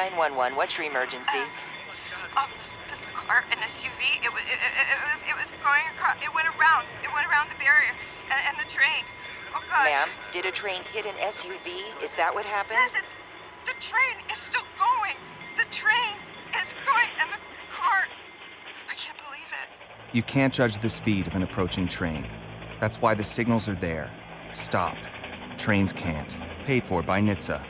911, what's your emergency? Um, this, this car, an SUV, it was, it, it, it was, it was going across, it went around, it went around the barrier and, and the train. Oh God. Ma'am, did a train hit an SUV? Is that what happened? Yes, it's, the train is still going. The train is going, and the car, I can't believe it. You can't judge the speed of an approaching train. That's why the signals are there. Stop. Trains can't. Paid for by NHTSA.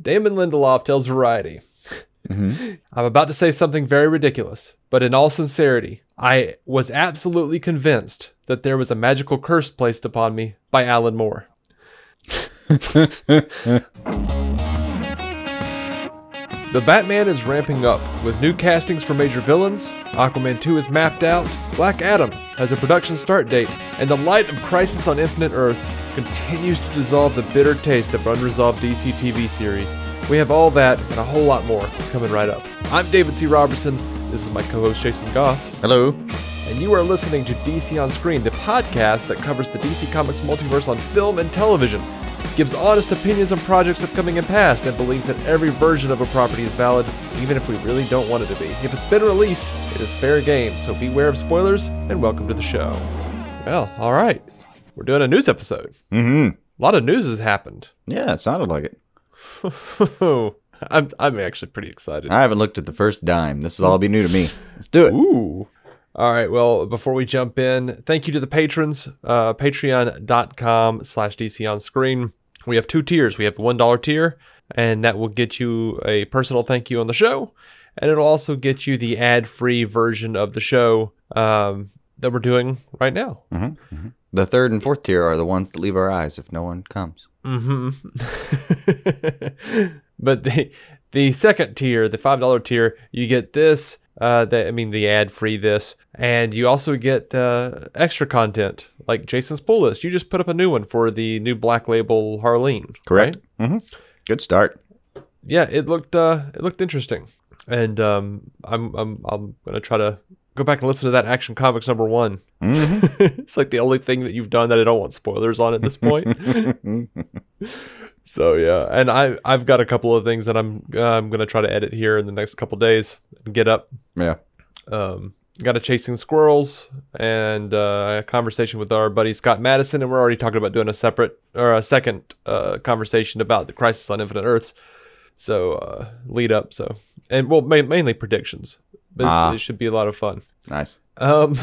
Damon Lindelof tells Variety. Mm-hmm. I'm about to say something very ridiculous, but in all sincerity, I was absolutely convinced that there was a magical curse placed upon me by Alan Moore. The Batman is ramping up with new castings for major villains. Aquaman 2 is mapped out. Black Adam has a production start date. And the light of Crisis on Infinite Earths continues to dissolve the bitter taste of unresolved DC TV series. We have all that and a whole lot more coming right up. I'm David C. Robertson. This is my co host Jason Goss. Hello. And you are listening to DC on Screen, the podcast that covers the DC Comics multiverse on film and television, gives honest opinions on projects upcoming and past, and believes that every version of a property is valid, even if we really don't want it to be. If it's been released, it is fair game, so beware of spoilers, and welcome to the show. Well, alright. We're doing a news episode. Mm-hmm. A lot of news has happened. Yeah, it sounded like it. I'm, I'm actually pretty excited. I haven't looked at the first dime. This will all be new to me. Let's do it. Ooh. All right. Well, before we jump in, thank you to the patrons. Uh, Patreon.com slash DC on screen. We have two tiers. We have $1 tier, and that will get you a personal thank you on the show. And it'll also get you the ad free version of the show um, that we're doing right now. The third and fourth tier are the ones that leave our eyes if no one comes. but the the second tier, the five dollar tier, you get this. Uh, the, I mean, the ad free this, and you also get uh, extra content like Jason's pull list. You just put up a new one for the new Black Label Harleen, Correct. right? Mm-hmm. Good start. Yeah, it looked uh, it looked interesting, and um, I'm I'm I'm gonna try to go back and listen to that Action Comics number one. it's like the only thing that you've done that I don't want spoilers on at this point. So yeah, and I I've got a couple of things that I'm uh, I'm gonna try to edit here in the next couple days and get up. Yeah. Um, got a chasing squirrels and uh, a conversation with our buddy Scott Madison, and we're already talking about doing a separate or a second uh, conversation about the Crisis on Infinite Earths. So uh, lead up, so and well ma- mainly predictions, but Ah. it should be a lot of fun. Nice. Um,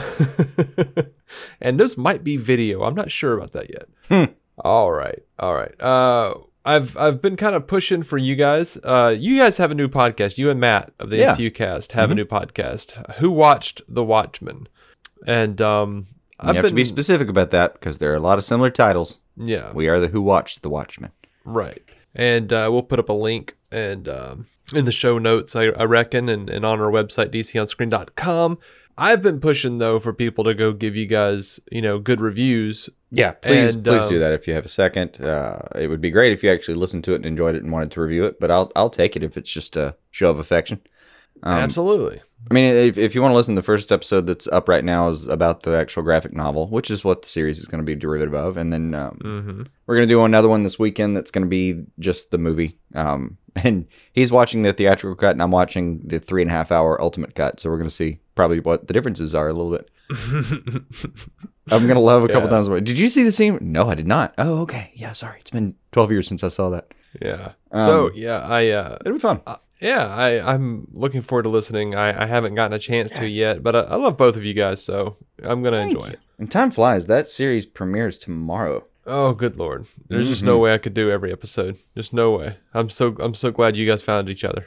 and this might be video. I'm not sure about that yet. All right, all right. Uh, I've I've been kind of pushing for you guys. Uh, you guys have a new podcast. You and Matt of the Yeah. MCU Cast have a new podcast. Who watched The Watchmen? And um, You I've have been to be specific about that because there are a lot of similar titles. yeah We are the Who Watched the Watchmen. right. And uh, we'll put up a link and um, in the show notes, I, I reckon, and, and on our website dconscreen.com. I've been pushing though for people to go give you guys, you know, good reviews Yeah, please, And, please um, do that if you have a second. Uh, it would be great if you actually listened to it and enjoyed it and wanted to review it. But I'll I'll take it if it's just a show of affection. Um, Absolutely. I mean, if, if you want to listen, the first episode that's up right now is about the actual graphic novel, which is what the series is going to be derivative of. And then um, Mm-hmm. we're going to do another one this weekend that's going to be just the movie. Um, and he's watching the theatrical cut, and I'm watching the three and a half hour ultimate cut. So we're going to see probably what the differences are a little bit. I'm going to love a couple Yeah. times. Did you see the scene? No, I did not. Oh, okay. Yeah, sorry. It's been 12 years since I saw that. Yeah. Um, so yeah, I uh, It'll be fun. yeah, I I'm looking forward to listening. I, I haven't gotten a chance to yet, but I, I love both of you guys, so I'm gonna enjoy it. And time flies. That series premieres tomorrow. Oh, good lord! There's just Mm-hmm. no way I could do every episode. Just no way. I'm so I'm so glad you guys found each other.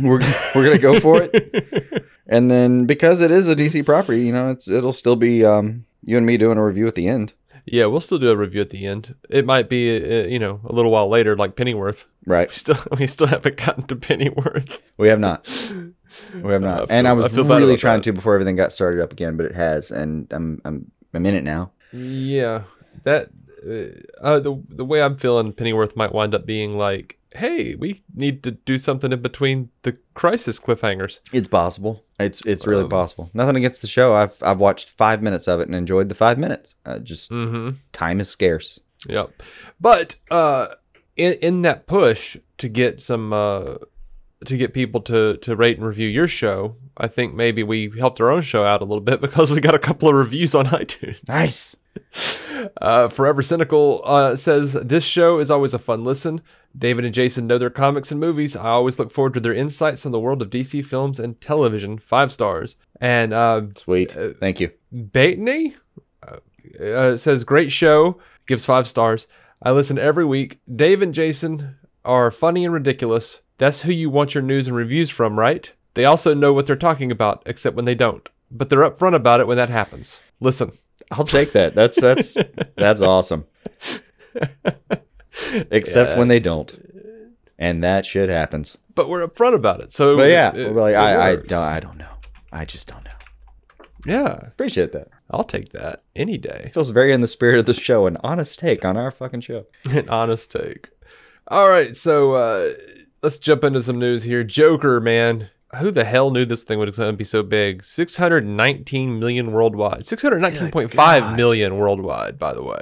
we're we're gonna go for it. and then because it is a DC property, you know, it's it'll still be um, you and me doing a review at the end. Yeah, we'll still do a review at the end. It might be, uh, you know, a little while later, like Pennyworth. Right. We still, we still haven't gotten to Pennyworth. We have not. We have I not. feel- and I I was feel really trying that. to before everything got started up again, but it has, and I'm I'm I'm in it now. Yeah, that uh, uh, the the way I'm feeling, Pennyworth might wind up being like, "Hey, we need to do something in between the crisis cliffhangers." It's possible. It's it's really Um, possible. Nothing against the show. I've I've watched five minutes of it and enjoyed the five minutes. Uh, just Mm-hmm. time is scarce. Yep. But uh, in in that push to get some uh, to get people to to rate and review your show, I think maybe we helped our own show out a little bit because we got a couple of reviews on iTunes. Nice. Uh, Forever Cynical uh, says this show is always a fun listen. David and Jason know their comics and movies. I always look forward to their insights on the world of DC films and television. Five stars. And uh, Sweet. Thank you. Batney uh, uh, says great show. Gives five stars. I listen every week. Dave and Jason are funny and ridiculous. That's who you want your news and reviews from, right? They also know what they're talking about, except when they don't. But they're upfront about it when that happens. Listen. I'll take that. That's that's that's awesome. Except when they don't, and that shit happens. But we're upfront about it. So But yeah, it- we're like, it I I don't I don't know. I just don't know. Yeah, Appreciate that. I'll take that any day. Feels very in the spirit of the show. An honest take on our fucking show. An honest take. All right, so uh, let's jump into some news here. Joker, man. Who the hell knew this thing would be so big? 619 million worldwide. 619.5 million worldwide, by the way.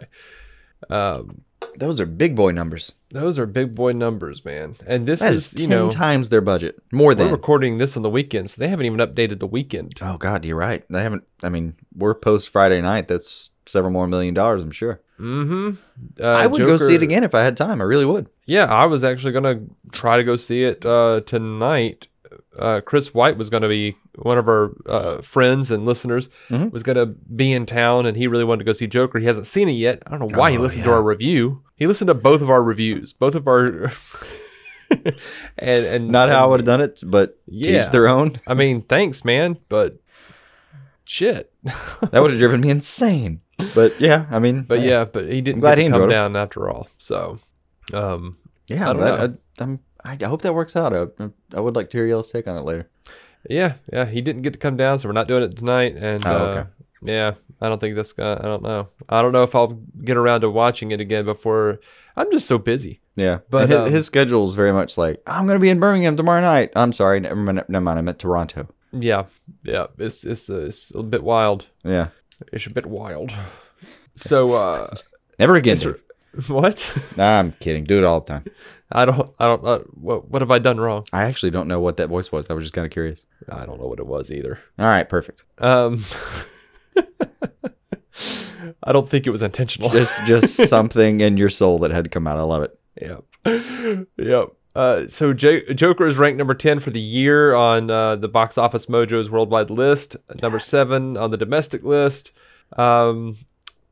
Um, Those are big boy numbers. those are big boy numbers, man. And this is, is you know, times their budget. More than. we're recording this on the weekend, so they haven't even updated the weekend. Oh God, you're right. They haven't. I mean, we're post Friday night. That's several more million dollars. I'm sure. Mm-hmm. Uh, I would go see it again if I had time. I really would. Yeah, I was actually gonna try to go see it uh, tonight. Uh, Chris White was gonna be one of our uh, friends and listeners Mhm. was gonna be in town, and he really wanted to go see Joker. He hasn't seen it yet. I don't know why he Oh, listened to our review. He listened to both of our reviews, both of our, and and Not how I would have done it, but Yeah. each their own. I mean, thanks, man, but shit. That would have driven me insane. But yeah, I mean, But yeah, but he didn't glad he to come down after all. So, um, yeah. I don't that- know. I, I'm, I, I hope that works out. I, I would like to hear y'all's take on it later. Yeah, yeah, he didn't get to come down, so we're not doing it tonight. And Oh, uh, yeah, I don't think this guy. I don't know. I don't know if I'll get around to watching it again before. I'm just so busy. Yeah, But, his, um, his schedule is very much like I'm going to be in Birmingham tomorrow night. I'm sorry, never mind. Never mind. I'm at Toronto. Yeah, yeah, it's it's uh, it's a bit wild. Yeah, It's a bit wild. So, uh, never again. what? Nah, I'm kidding. Do it all the time. I don't. I don't. Uh, what What have I done wrong? I actually don't know what that voice was. I was just kind of curious. I don't know what it was either. All right, perfect. Um, I don't think it was intentional. Just just something in your soul that had to come out. I love it. Yep. Yep. Uh, so J- Joker is ranked number 10 for the year on uh, the Box Office Mojo's worldwide list, number 7 on the domestic list. Um,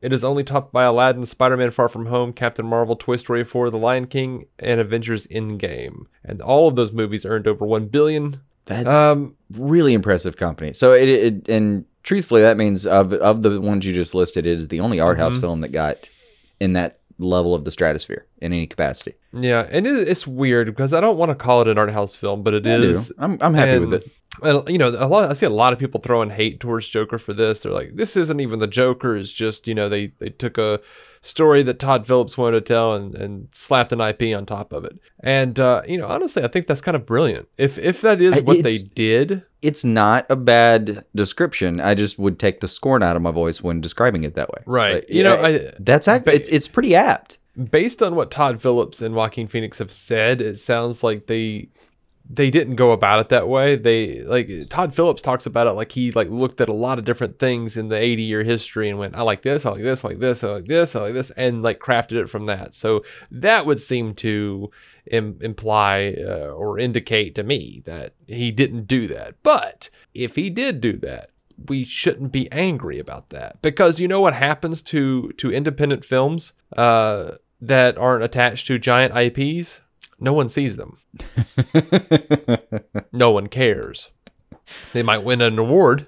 it is only topped by Aladdin, Spider Man Far From Home, Captain Marvel, Toy Story 4, The Lion King, and Avengers Endgame. And all of those movies earned over 1 billion. That's Um, really impressive company. So it, it and truthfully, that means of of the ones you just listed, it is the only art house Mhm. film that got in that level of the stratosphere in any capacity. yeah, and it, it's weird because I don't want to call it an art house film, but it I is. I'm, I'm happy with it. And you know, a lot. I see a lot of people throwing hate towards Joker for this. They're like, "This isn't even the Joker. It's just you know they they took a story that Todd Phillips wanted to tell and and slapped an IP on top of it." And uh, you know, honestly, I think that's kind of brilliant. If if that is I- what they did, It's not a bad description. I just would take the scorn out of my voice when describing it that way. Right. Like, You know, yeah, I- that's act, ba- it's it's pretty apt. based on what Todd Phillips and Joaquin Phoenix have said, it sounds like they they didn't go about it that way. They like Todd Phillips talks about it like he like looked at a lot of different things in the 80 year history and went, I like this, I like this, I like this, I like this, I like this, and like crafted it from that. So that would seem to Im- imply uh, or indicate to me that he didn't do that. But if he did do that, we shouldn't be angry about that because you know what happens to to independent films uh, that aren't attached to giant IPs? No one sees them. No one cares. They might win an award,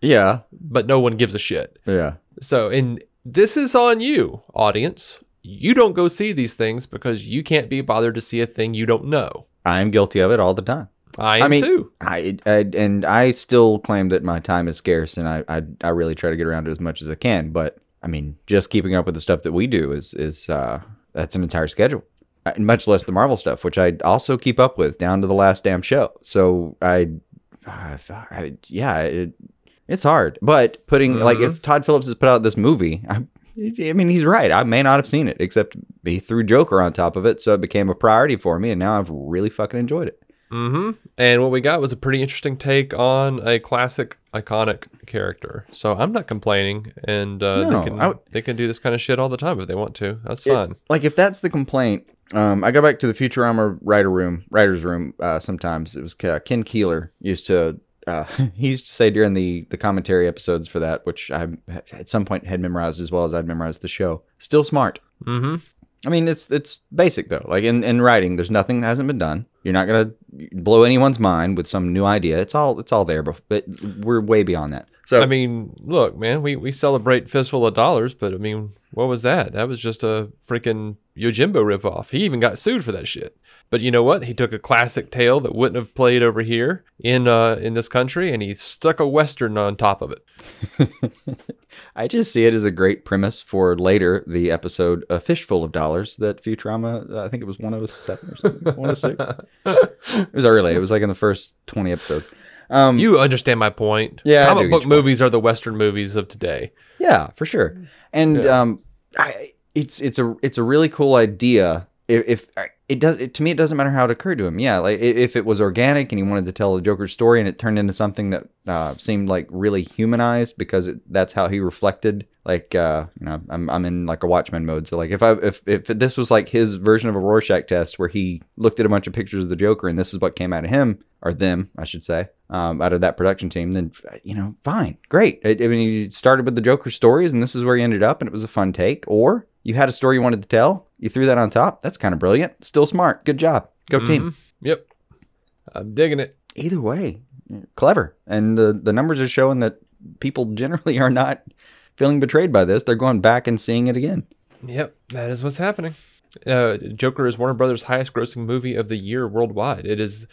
yeah, but no one gives a shit. yeah. So and this is on you, audience. You don't go see these things because you can't be bothered to see a thing you don't know. I am guilty of it all the time. I am I mean, too. I, I and I still claim that my time is scarce, and I, I I really try to get around to as much as I can. But I mean, just keeping up with the stuff that we do is is uh, that's an entire schedule, much less the Marvel stuff, which I also keep up with down to the last damn show. So I, ah, I, I yeah, it, it's hard. But putting like if mm-hmm. Todd Phillips has put out this movie, I. I mean, he's right. I may not have seen it, except he threw Joker on top of it, so it became a priority for me, and now I've really fucking enjoyed it. Hmm And what we got was a pretty interesting take on a classic, iconic character. So I'm not complaining, and uh, No, they can would- they can do this kind of shit all the time if they want to. That's It- fine. Like if that's the complaint, um, I go back to the Futurama writer room, writers room. Uh, sometimes it was uh, Ken Keeler used to. Uh, he used to say during the the commentary episodes for that, which I at some point had memorized as well as I'd memorized the show. Still smart. hmm I mean, it's it's basic though. Like in, in writing, there's nothing that hasn't been done. You're not gonna blow anyone's mind with some new idea. It's all it's all there, but, we're way beyond that. So I mean, look, man, we, we celebrate Fistful of Dollars, but I mean, what was that? That was just a freaking Yojimbo ripoff. He even got sued for that shit. But you know what? He took a classic tale that wouldn't have played over here in uh, in this country, and he stuck a western on top of it. I just see it as a great premise for later the episode "A Fishful of Dollars" that Futurama. I think it was 107 or something. 106. it was early. It was like in the first 20 episodes. Um, You understand my point? Yeah, comic book movies are the western movies of today. Yeah, for sure. And Yeah. um, I, it's it's a it's a really cool idea. If, if it does, it, to me, it doesn't matter how it occurred to him. Yeah, like if it was organic and he wanted to tell the Joker's story, and it turned into something that uh, seemed like really humanized because it, that's how he reflected. Like, uh, you know, I'm I'm in like a Watchmen mode. So like, if I if if this was like his version of a Rorschach test where he looked at a bunch of pictures of the Joker and this is what came out of him or them, I should say, um, out of that production team, then you know, fine, great. I, I mean, you started with the Joker stories, and this is where you ended up, and it was a fun take. Or you had a story you wanted to tell, you threw that on top. That's kind of brilliant. Still smart. Good job. Go team. Mhm. Yep, I'm digging it. Either way, clever. And the the numbers are showing that people generally are not feeling betrayed by this. They're going back and seeing it again. Yep, that is what's happening. Uh, Joker is Warner Brothers' highest-grossing movie of the year worldwide. It is,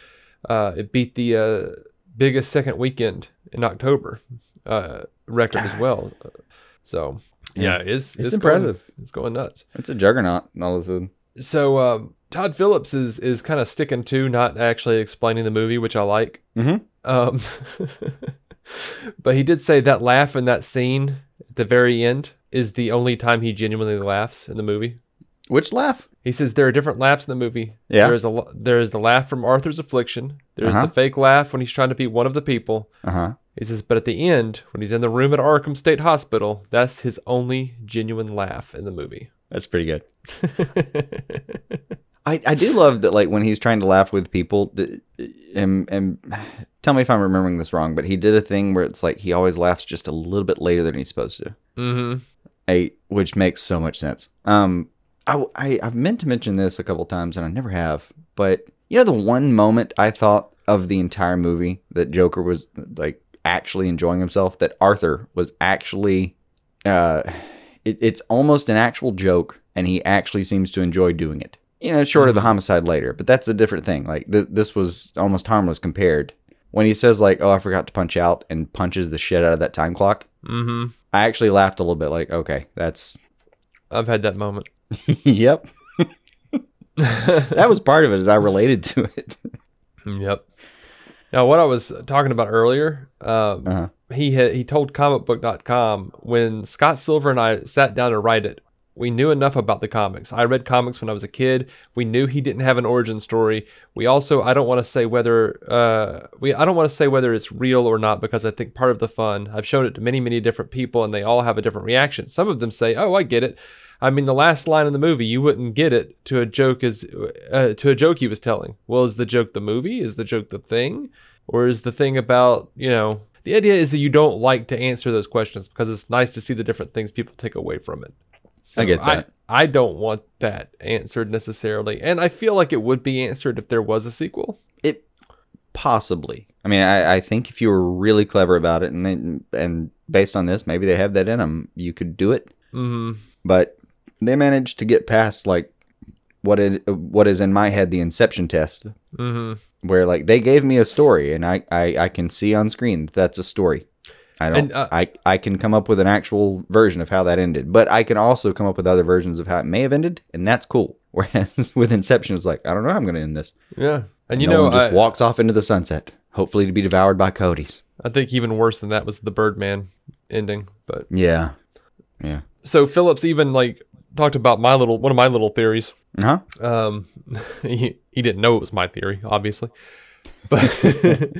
uh, it beat the uh, biggest second weekend in October uh, record as well. Uh, So yeah, it's It's going- impressive. it's going nuts. It's a juggernaut. All of a sudden. So um, Todd Phillips is is kind of sticking to not actually explaining the movie, which I like. Mhm. Um, but he did say that laugh in that scene at the very end is the only time he genuinely laughs in the movie. Which laugh? He says there are different laughs in the movie. Yeah. There is a there is the laugh from Arthur's affliction. There's Uh-huh. the fake laugh when he's trying to be one of the people. Uh huh. He says, but at the end, when he's in the room at Arkham State Hospital, that's his only genuine laugh in the movie. That's pretty good. I, I do love that like when he's trying to laugh with people and and tell me if I'm remembering this wrong, but he did a thing where it's like he always laughs just a little bit later than he's supposed to. mm-hmm. A which makes so much sense. Um I, I I've meant to mention this a couple times and I never have, but you know the one moment I thought of the entire movie that Joker was like actually enjoying himself that Arthur was actually uh it, it's almost an actual joke and he actually seems to enjoy doing it you know short of the homicide later but that's a different thing like th- this was almost harmless compared when he says like oh i forgot to punch out and punches the shit out of that time clock Mm-hmm. i actually laughed a little bit like okay that's I've had that moment. yep that was part of it as i related to it Yep. Now, what I was talking about earlier, um, Uh-huh. he had, he told comicbook.com when Scott Silver and I sat down to write it, we knew enough about the comics. I read comics when I was a kid. We knew he didn't have an origin story. We also, I don't want to say whether uh, we, I don't want to say whether it's real or not because I think part of the fun. I've shown it to many, many different people, and they all have a different reaction. Some of them say, "Oh, I get it." I mean, the last line in the movie, you wouldn't get it to a joke is uh, to a joke he was telling. Well, is the joke the movie? Is the joke the thing, or is the thing about you know? The idea is that you don't like to answer those questions because it's nice to see the different things people take away from it. So I get that. I, I don't want that answered necessarily, and I feel like it would be answered if there was a sequel. it possibly i mean I, I think if you were really clever about it and then and based on this maybe they have that in them you could do it hmm but they managed to get past like what it what is in my head the inception test hmm where like they gave me a story and I I, I can see on screen that that's a story. I don't And, uh, I I can come up with an actual version of how that ended, but I can also come up with other versions of how it may have ended, and that's cool. Whereas with Inception, it's like I don't know how I'm going to end this. Yeah. And you no know, just I, walks off into the sunset, hopefully to be devoured by coyotes. I think even worse than that was the Birdman ending. But Yeah, yeah. so Phillips even like talked about my little one of my little theories. Huh? Um, he, he didn't know it was my theory, obviously, but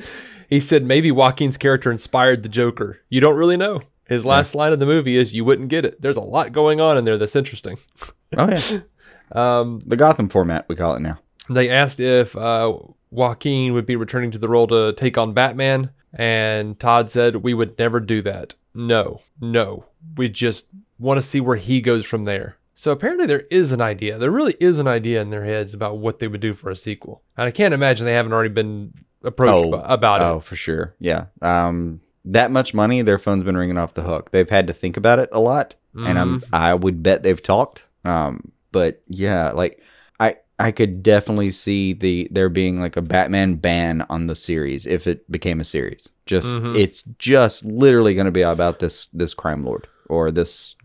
he said maybe Joaquin's character inspired the Joker. You don't really know. His last line of the movie is "You wouldn't get it." There's a lot going on in there that's interesting. Oh yeah. Um, the Gotham format we call it now. they asked if uh, Joaquin would be returning to the role to take on Batman, and Todd said we would never do that. No, no, we just want to see where he goes from there. So apparently there is an idea. There really is an idea in their heads about what they would do for a sequel, and I can't imagine they haven't already been approached Oh, about Oh, it. Oh, for sure. Yeah. Um, that much money, their phone's been ringing off the hook. They've had to think about it a lot, and I'm I would bet they've talked. Um, but yeah, like I I could definitely see the there being like a Batman ban on the series if it became a series. Just it's just literally going to be about this this crime lord or this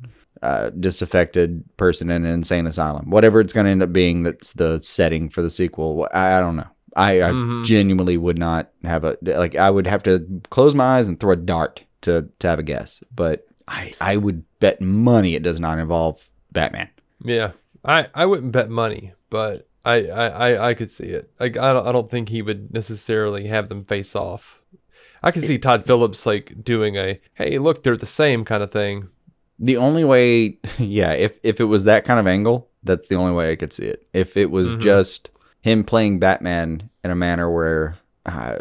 uh, disaffected person in an insane asylum, whatever it's going to end up being. That's the setting for the sequel. I, I don't know. I, I mm-hmm. genuinely would not have a like. I would have to close my eyes and throw a dart to to have a guess. But I I would bet money it does not involve Batman. Yeah, I I wouldn't bet money, but I I I, I could see it. Like I don't I don't think he would necessarily have them face off. I can see Todd Phillips like doing a hey look they're the same kind of thing. The only way, yeah, if if it was that kind of angle, that's the only way I could see it. If it was mm-hmm. just him playing Batman in a manner where, uh,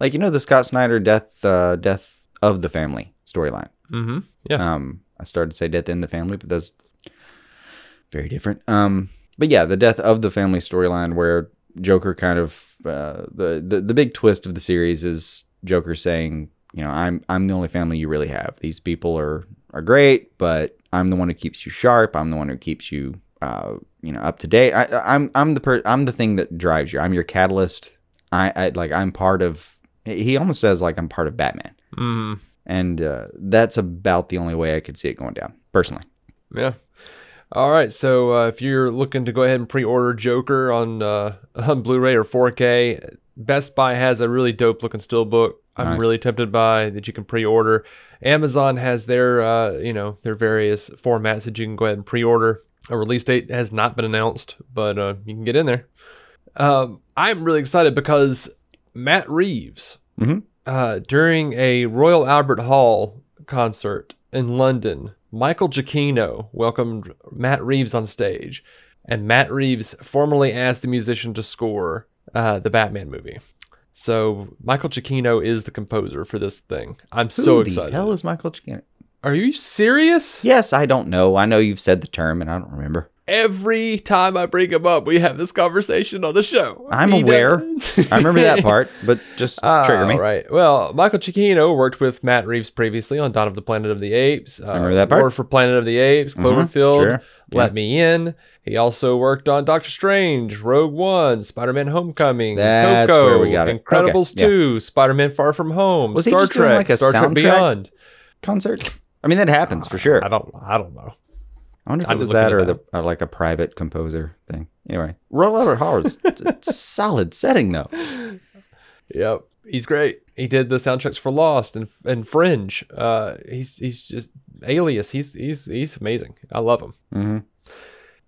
like you know, the Scott Snyder death, uh, death of the family storyline. Mm-hmm. Yeah. Um, I started to say death in the family, but that's very different. Um, but yeah, the death of the family storyline where Joker kind of uh, the, the the big twist of the series is Joker saying, you know, I'm I'm the only family you really have. These people are are great, but I'm the one who keeps you sharp. I'm the one who keeps you, uh, you know, up to date. I, I'm I'm the per- I'm the thing that drives you. I'm your catalyst. I, I like I'm part of. He almost says like I'm part of Batman, Mm, and uh, that's about the only way I could see it going down personally. yeah. All right, so uh, if you're looking to go ahead and pre-order Joker on uh, on Blu-ray or 4K, Best Buy has a really dope looking steelbook. I'm Nice. really tempted by that you can pre-order. Amazon has their uh, you know their various formats that you can go ahead and pre-order. A release date has not been announced, but uh, you can get in there. Um, I'm really excited because Matt Reeves Mhm. uh, during a Royal Albert Hall concert in London, Michael Giacchino welcomed Matt Reeves on stage, and Matt Reeves formally asked the musician to score uh, the Batman movie. So Michael Giacchino is the composer for this thing. I'm so Who excited. The hell is Michael Giacchino? Are you serious? Yes, I don't know. I know you've said the term, and I don't remember. Every time I bring him up, we have this conversation on the show. I'm He aware. I remember that part, but just Ah, trigger me. Right. Well, Michael Giacchino worked with Matt Reeves previously on Dawn of the Planet of the Apes. Uh, remember that part. Mm-hmm. For Planet of the Apes, Cloverfield, sure. Let Me In. He also worked on Doctor Strange, Rogue One, Spider-Man: Homecoming, That's Coco, where we got it. Incredibles Okay, yeah. Spider-Man: Far From Home, Was Star Trek, like, Star Trek? Beyond. Concert. I mean, that happens for sure. I don't. I don't know. I wonder if I it was that or the or like a private composer thing. Anyway, Royal Albert Hall is it's a solid setting though. Yep, he's great. He did the soundtracks for Lost and and Fringe. Uh, he's he's just Alias. He's he's he's amazing. I love him. hmm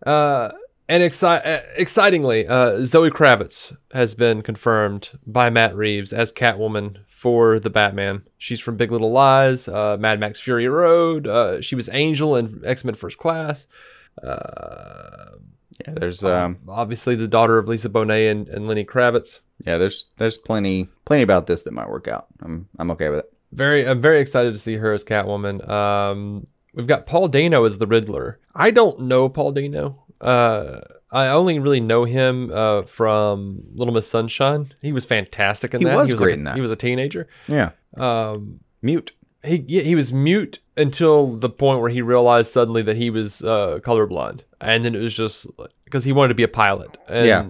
Uh, and exci- uh, excitingly, uh, Zoe Kravitz has been confirmed by Matt Reeves as Catwoman for the Batman. She's from Big Little Lies, uh, Mad Max Fury Road. Uh, she was Angel in X Men First Class. Uh, Yeah, there's um obviously the daughter of Lisa Bonet and, and Lenny Kravitz. yeah there's there's plenty plenty about this that might work out. I'm I'm okay with it. Very, I'm very excited to see her as Catwoman. Um, we've got Paul Dano as the Riddler. I don't know Paul Dano. Uh, I only really know him uh, from Little Miss Sunshine. He was fantastic in He that. was he was great like a- in that. He was a teenager. Yeah, Um, mute. he yeah, he was mute until the point where he realized suddenly that he was uh, colorblind, and then it was just because he wanted to be a pilot. And Yeah.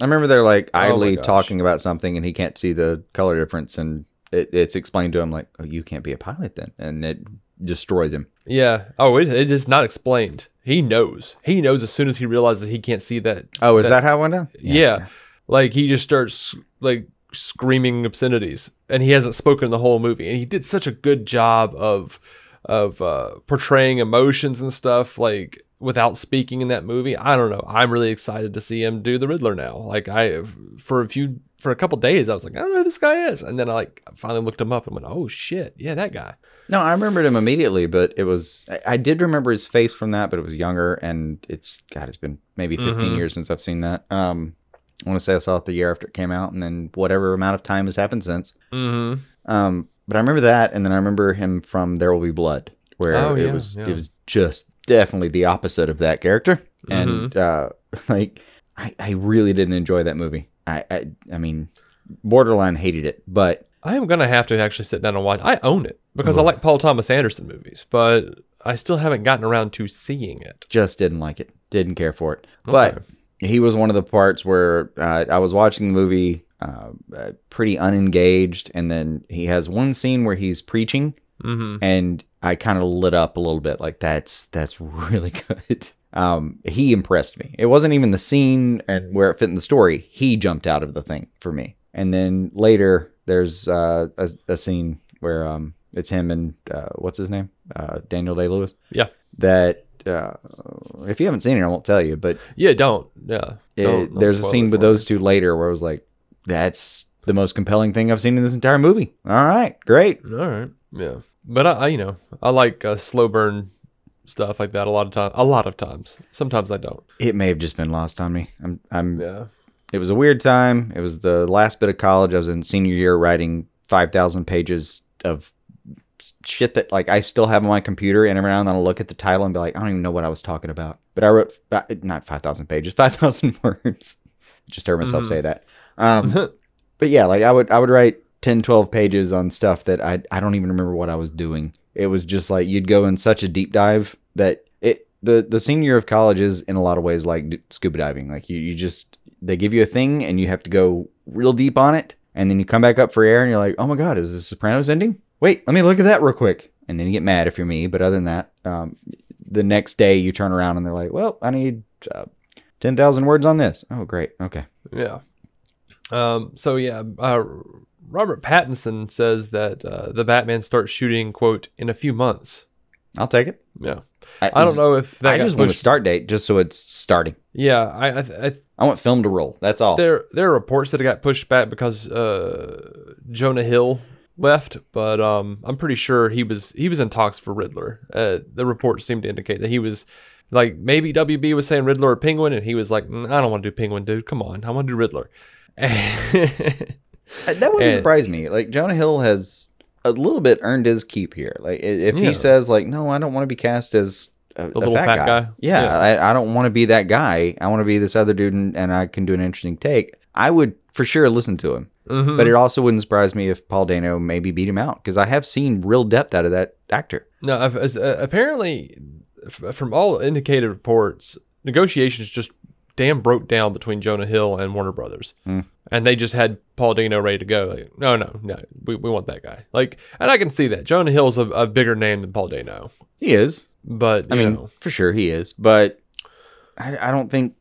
I remember they're like Oh idly gosh. talking about something and he can't see the color difference and it, it's explained to him like, oh, you can't be a pilot then. And it destroys him. yeah. Oh, it, it is not explained. He knows. He knows as soon as he realizes he can't see that. Oh, is that, how it went down? Yeah. Like he just starts like screaming obscenities and he hasn't spoken the whole movie and he did such a good job of of uh portraying emotions and stuff like without speaking in that movie. I don't know. I'm really excited to see him do the Riddler now. Like I for a few for a couple days I was like, I don't know who this guy is. And then I like finally looked him up and went, "Oh shit. Yeah, that guy." No, I remembered him immediately, but it was I, I did remember his face from that, but it was younger and it's God, it's been maybe 15 Mhm. years since I've seen that. Um I want to say I saw it the year after it came out and then whatever amount of time has happened since. Mhm. Um but I remember that and then I remember him from There Will Be Blood where Oh, it yeah, was yeah. it was just definitely the opposite of that character. Mm-hmm. And uh like I, I really didn't enjoy that movie. I, I I mean borderline hated it, but I am gonna have to actually sit down and watch. I own it because I like Paul Thomas Anderson movies, but I still haven't gotten around to seeing it. just didn't like it. Didn't care for it. But he was one of the parts where uh, I was watching the movie uh, uh, pretty unengaged, and then he has one scene where he's preaching, Mm-hmm. and I kind of lit up a little bit. Like that's that's really good. Um, he impressed me. It wasn't even the scene and where it fit in the story. He jumped out of the thing for me. And then later, there's uh, a, a scene where um, it's him and uh, what's his name, uh, Daniel Day Lewis. Yeah. That uh, if you haven't seen it, I won't tell you. But Yeah, don't. Yeah. it, Don't- don't there's a scene with those two later where I was like, that's the most compelling thing I've seen in this entire movie. All right, great. All right. Yeah. But I, I you know, I like uh, slow burn stuff like that a lot of time. A lot of times. Sometimes I don't. It may have just been lost on me. I'm, I'm. Yeah. It was a weird time. It was the last bit of college. I was in senior year writing five thousand pages of shit that like I still have on my computer, and every now and then I'll look at the title and be like, I don't even know what I was talking about. But I wrote not five thousand pages, five thousand words. Just heard myself Mhm. say that. Um, but yeah, like I would I would write 10, 12 pages on stuff that I I don't even remember what I was doing. It was just like you'd go in such a deep dive that it the the senior year of college is in a lot of ways like scuba diving. Like you you just they give you a thing and you have to go real deep on it, and then you come back up for air and you're like, oh my god, is the Sopranos ending? Wait, let me look at that real quick. And then you get mad if you're me. But other than that, um, the next day you turn around and they're like, well, I need uh, ten thousand words on this. Oh great, okay. Yeah. Um, so yeah, uh, Robert Pattinson says that uh, the Batman starts shooting quote in a few months. I'll take it. Yeah. I don't know if that I just want a start date just so it's starting. Yeah, I, I, I I want film to roll. That's all. there there are reports that it got pushed back because uh, Jonah Hill left, but um, I'm pretty sure he was he was in talks for Riddler. Uh, the reports seem to indicate that he was like maybe WB was saying Riddler or Penguin, and he was like, "Mm, I don't want to do Penguin, dude. Come on, I want to do Riddler. That wouldn't And- surprise me. Like Jonah Hill has a little bit earned his keep here. Like if Yeah. he says like, no, I don't want to be cast as a, a little fat guy? Yeah, Yeah. I, I don't want to be that guy. I want to be this other dude, and, and I can do an interesting take. I would for sure listen to him. Mhm. But it also wouldn't surprise me if Paul Dano maybe beat him out because I have seen real depth out of that actor. No, uh, apparently, f- from all indicated reports, negotiations just damn broke down between Jonah Hill and Warner Brothers, Hmm. and they just had Paul Dano ready to go. Like, no, no, no, we, we want that guy. Like, and I can see that Jonah Hill's a, a bigger name than Paul Dano, He is. but I mean, know, for sure he is, but I, I don't think.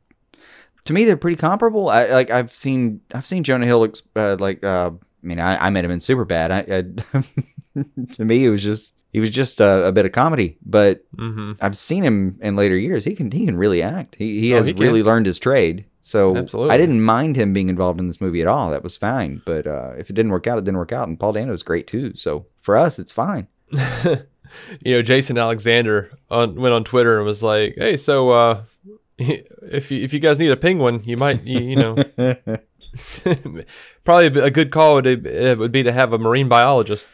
To me, they're pretty comparable. I like I've seen I've seen Jonah Hill uh, like uh, I mean I, I met him in Superbad. I, I to me it was just he was just a, a bit of comedy, but hmm I've seen him in later years. He can he can really act. He he Oh, has he really learned his trade. So Absolutely. I didn't mind him being involved in this movie at all. That was fine. But uh, if it didn't work out, it didn't work out. And Paul Dano's great too. So for us, it's fine. you know, Jason Alexander on, went on Twitter and was like, "Hey, so uh, if you, if you guys need a penguin, you might, you, you know." Probably a a good call would it would be to have a marine biologist.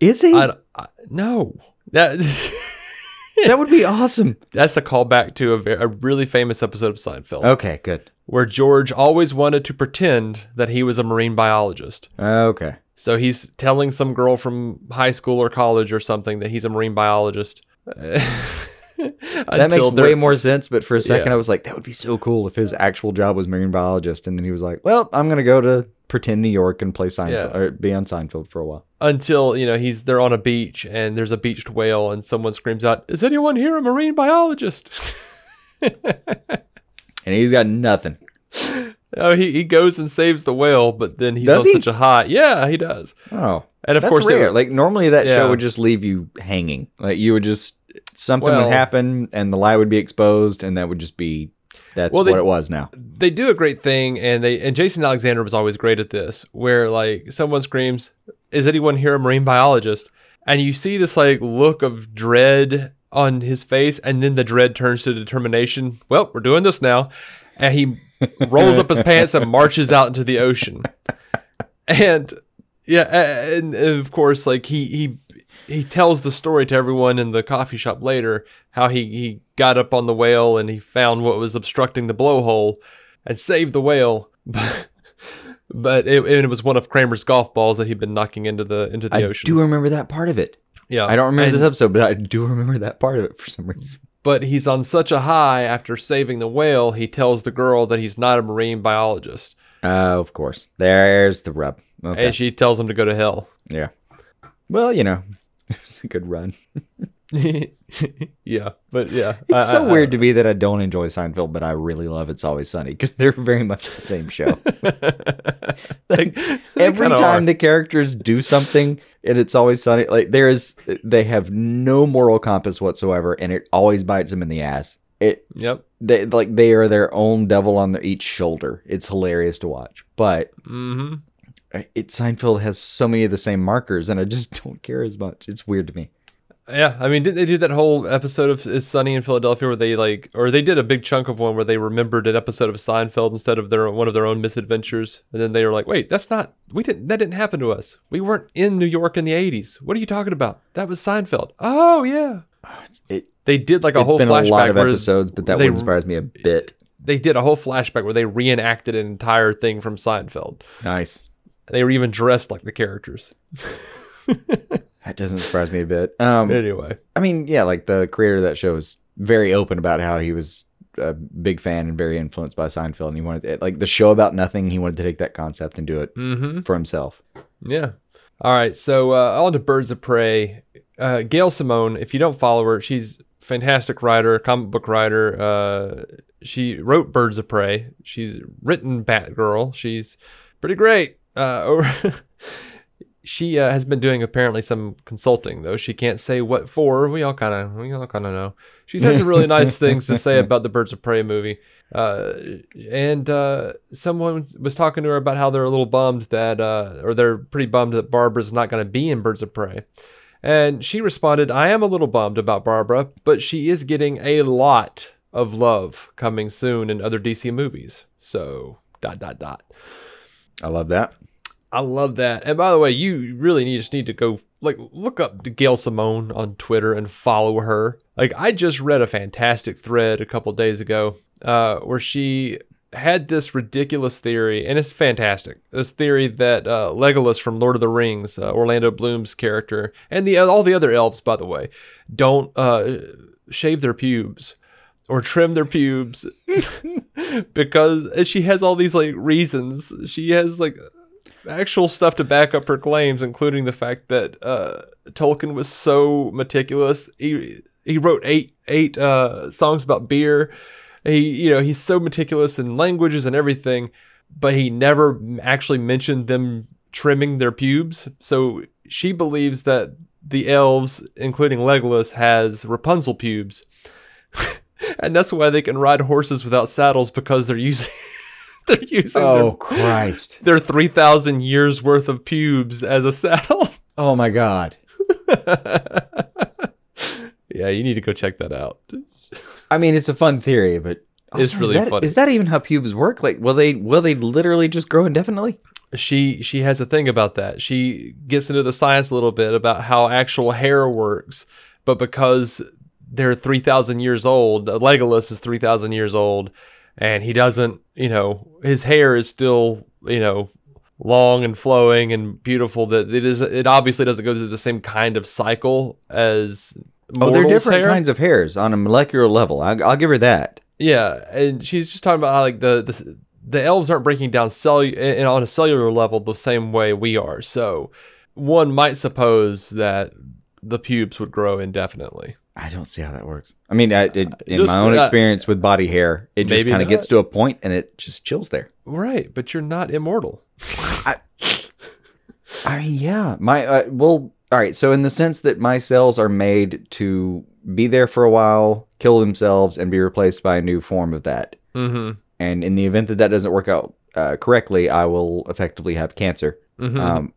Is he? I, I, no, that that would be awesome. that's a callback to a, ve- a really famous episode of Seinfeld Okay, good. where George always wanted to pretend that he was a marine biologist. Okay. So he's telling some girl from high school or college or something that he's a marine biologist. That makes way more sense. But for a second, Yeah. I was like, that would be so cool if his actual job was marine biologist, and then he was like, well, I'm gonna go to pretend New York and play Seinfeld Yeah. or be on Seinfeld for a while. until you know he's they're on a beach and there's a beached whale and someone screams out, "Is anyone here a marine biologist?" And he's got nothing. oh, he he goes and saves the whale, but then he's Does on he? such a high. Yeah, he does. Oh, And of course, it- rare. like normally that Yeah. show would just leave you hanging. Like you would just something Well- would happen and the lie would be exposed, and that would just be that's Well, what it was now. they do a great thing and they and Jason Alexander was always great at this where like someone screams is anyone here a marine biologist? And you see this like look of dread on his face and then the dread turns to determination well we're doing this now. And he rolls up his pants and marches out into the ocean. And yeah and, and of course like he he he tells the story to everyone in the coffee shop later how he he got up on the whale and he found what was obstructing the blowhole and saved the whale but it, it was one of Kramer's golf balls that he'd been knocking into the into the I ocean do remember that part of it. yeah I don't remember And- this episode, but I do remember that part of it for some reason. but he's on such a high after saving the whale he tells the girl that he's not a marine biologist Uh, of course. There's the rub. Okay. and she tells him to go to hell yeah. Well, you know, it's a good run. yeah but yeah It's so weird to me that I don't enjoy Seinfeld, but I really love It's Always Sunny because they're very much the same show. like Every time the characters do something and It's Always Sunny, like there is, they have no moral compass whatsoever, and it always bites them in the ass. It yep they like they are their own devil on their each shoulder. It's hilarious to watch, but mm-hmm it Seinfeld has so many of the same markers, and I just don't care as much. It's weird to me. Yeah, I mean, didn't they do that whole episode of Is Sunny in Philadelphia where they like, or they did a big chunk of one where they remembered an episode of Seinfeld instead of their one of their own misadventures, and then they were like, "Wait, that's not we didn't that didn't happen to us. We weren't in New York in the '80s. What are you talking about? That was Seinfeld. Oh yeah, It, they did like a it's whole been flashback a lot of episodes, but that they- wouldn't me a bit. they did a whole flashback where they reenacted an entire thing from Seinfeld. Nice. They were even dressed like the characters. That doesn't surprise me a bit. Um, Anyway, I mean, yeah, like the creator of that show is very open about how he was a big fan and very influenced by Seinfeld, and he wanted like the show about nothing. He wanted to take that concept and do it mm-hmm. for himself. Yeah. All right. So uh, on to Birds of Prey. Uh, Gail Simone, if you don't follow her, she's fantastic writer, comic book writer. Uh, she wrote Birds of Prey. She's written Batgirl. She's pretty great. Uh, she uh, has been doing apparently some consulting though. She can't say what for. We all kind of we all kind of know. she had some really nice things to say about the Birds of Prey movie. Uh, and uh, someone was talking to her about how they're a little bummed that, uh, or they're pretty bummed that Barbara's not going to be in Birds of Prey. And she responded, I am a little bummed about Barbara, but she is getting a lot of love coming soon in other DC movies. So, dot, dot, dot. I love that. I love that. And by the way, you really need, just need to go like look up Gail Simone on Twitter and follow her. Like I just read a fantastic thread a couple days ago uh, where she had this ridiculous theory, and it's fantastic. This theory that uh, Legolas from Lord of the Rings, uh, Orlando Bloom's character, and the all the other elves, by the way, don't uh, shave their pubes or trim their pubes because she has all these like reasons. She has like actual stuff to back up her claims, including the fact that uh, Tolkien was so meticulous. He he wrote eight eight uh, songs about beer. He you know he's so meticulous in languages and everything, but he never actually mentioned them trimming their pubes. So she believes that the elves, including Legolas, has Rapunzel pubes. and that's why they can ride horses without saddles because they're using they're using Oh their Christ! their 3000 years worth of pubes as a saddle. Oh my God! yeah, you need to go check that out. I mean, it's a fun theory, but It's really is that, funny. Is that even how pubes work? Like, will they will they literally just grow indefinitely? She she has a thing about that. She gets into the science a little bit about how actual hair works, but because they're 3000 years old, Legolas is 3000 years old and he doesn't, you know, his hair is still, you know, long and flowing and beautiful that it is it obviously doesn't go through the same kind of cycle as Oh, they're different hair. kinds of hairs on a molecular level. I, I'll give her that. Yeah, and she's just talking about how like the the, the elves aren't breaking down cell and on a cellular level the same way we are. So one might suppose that the pubes would grow indefinitely. I don't see how that works. I mean, I, it, in Just, my own uh, experience with body hair, it just kind of gets to a point and it just chills there. Right, but you're not immortal. I mean, yeah, my uh, well, all right. So in the sense that my cells are made to be there for a while, kill themselves, and be replaced by a new form of that. Mm-hmm. And in the event that that doesn't work out uh, correctly, I will effectively have cancer. Mm-hmm. Um,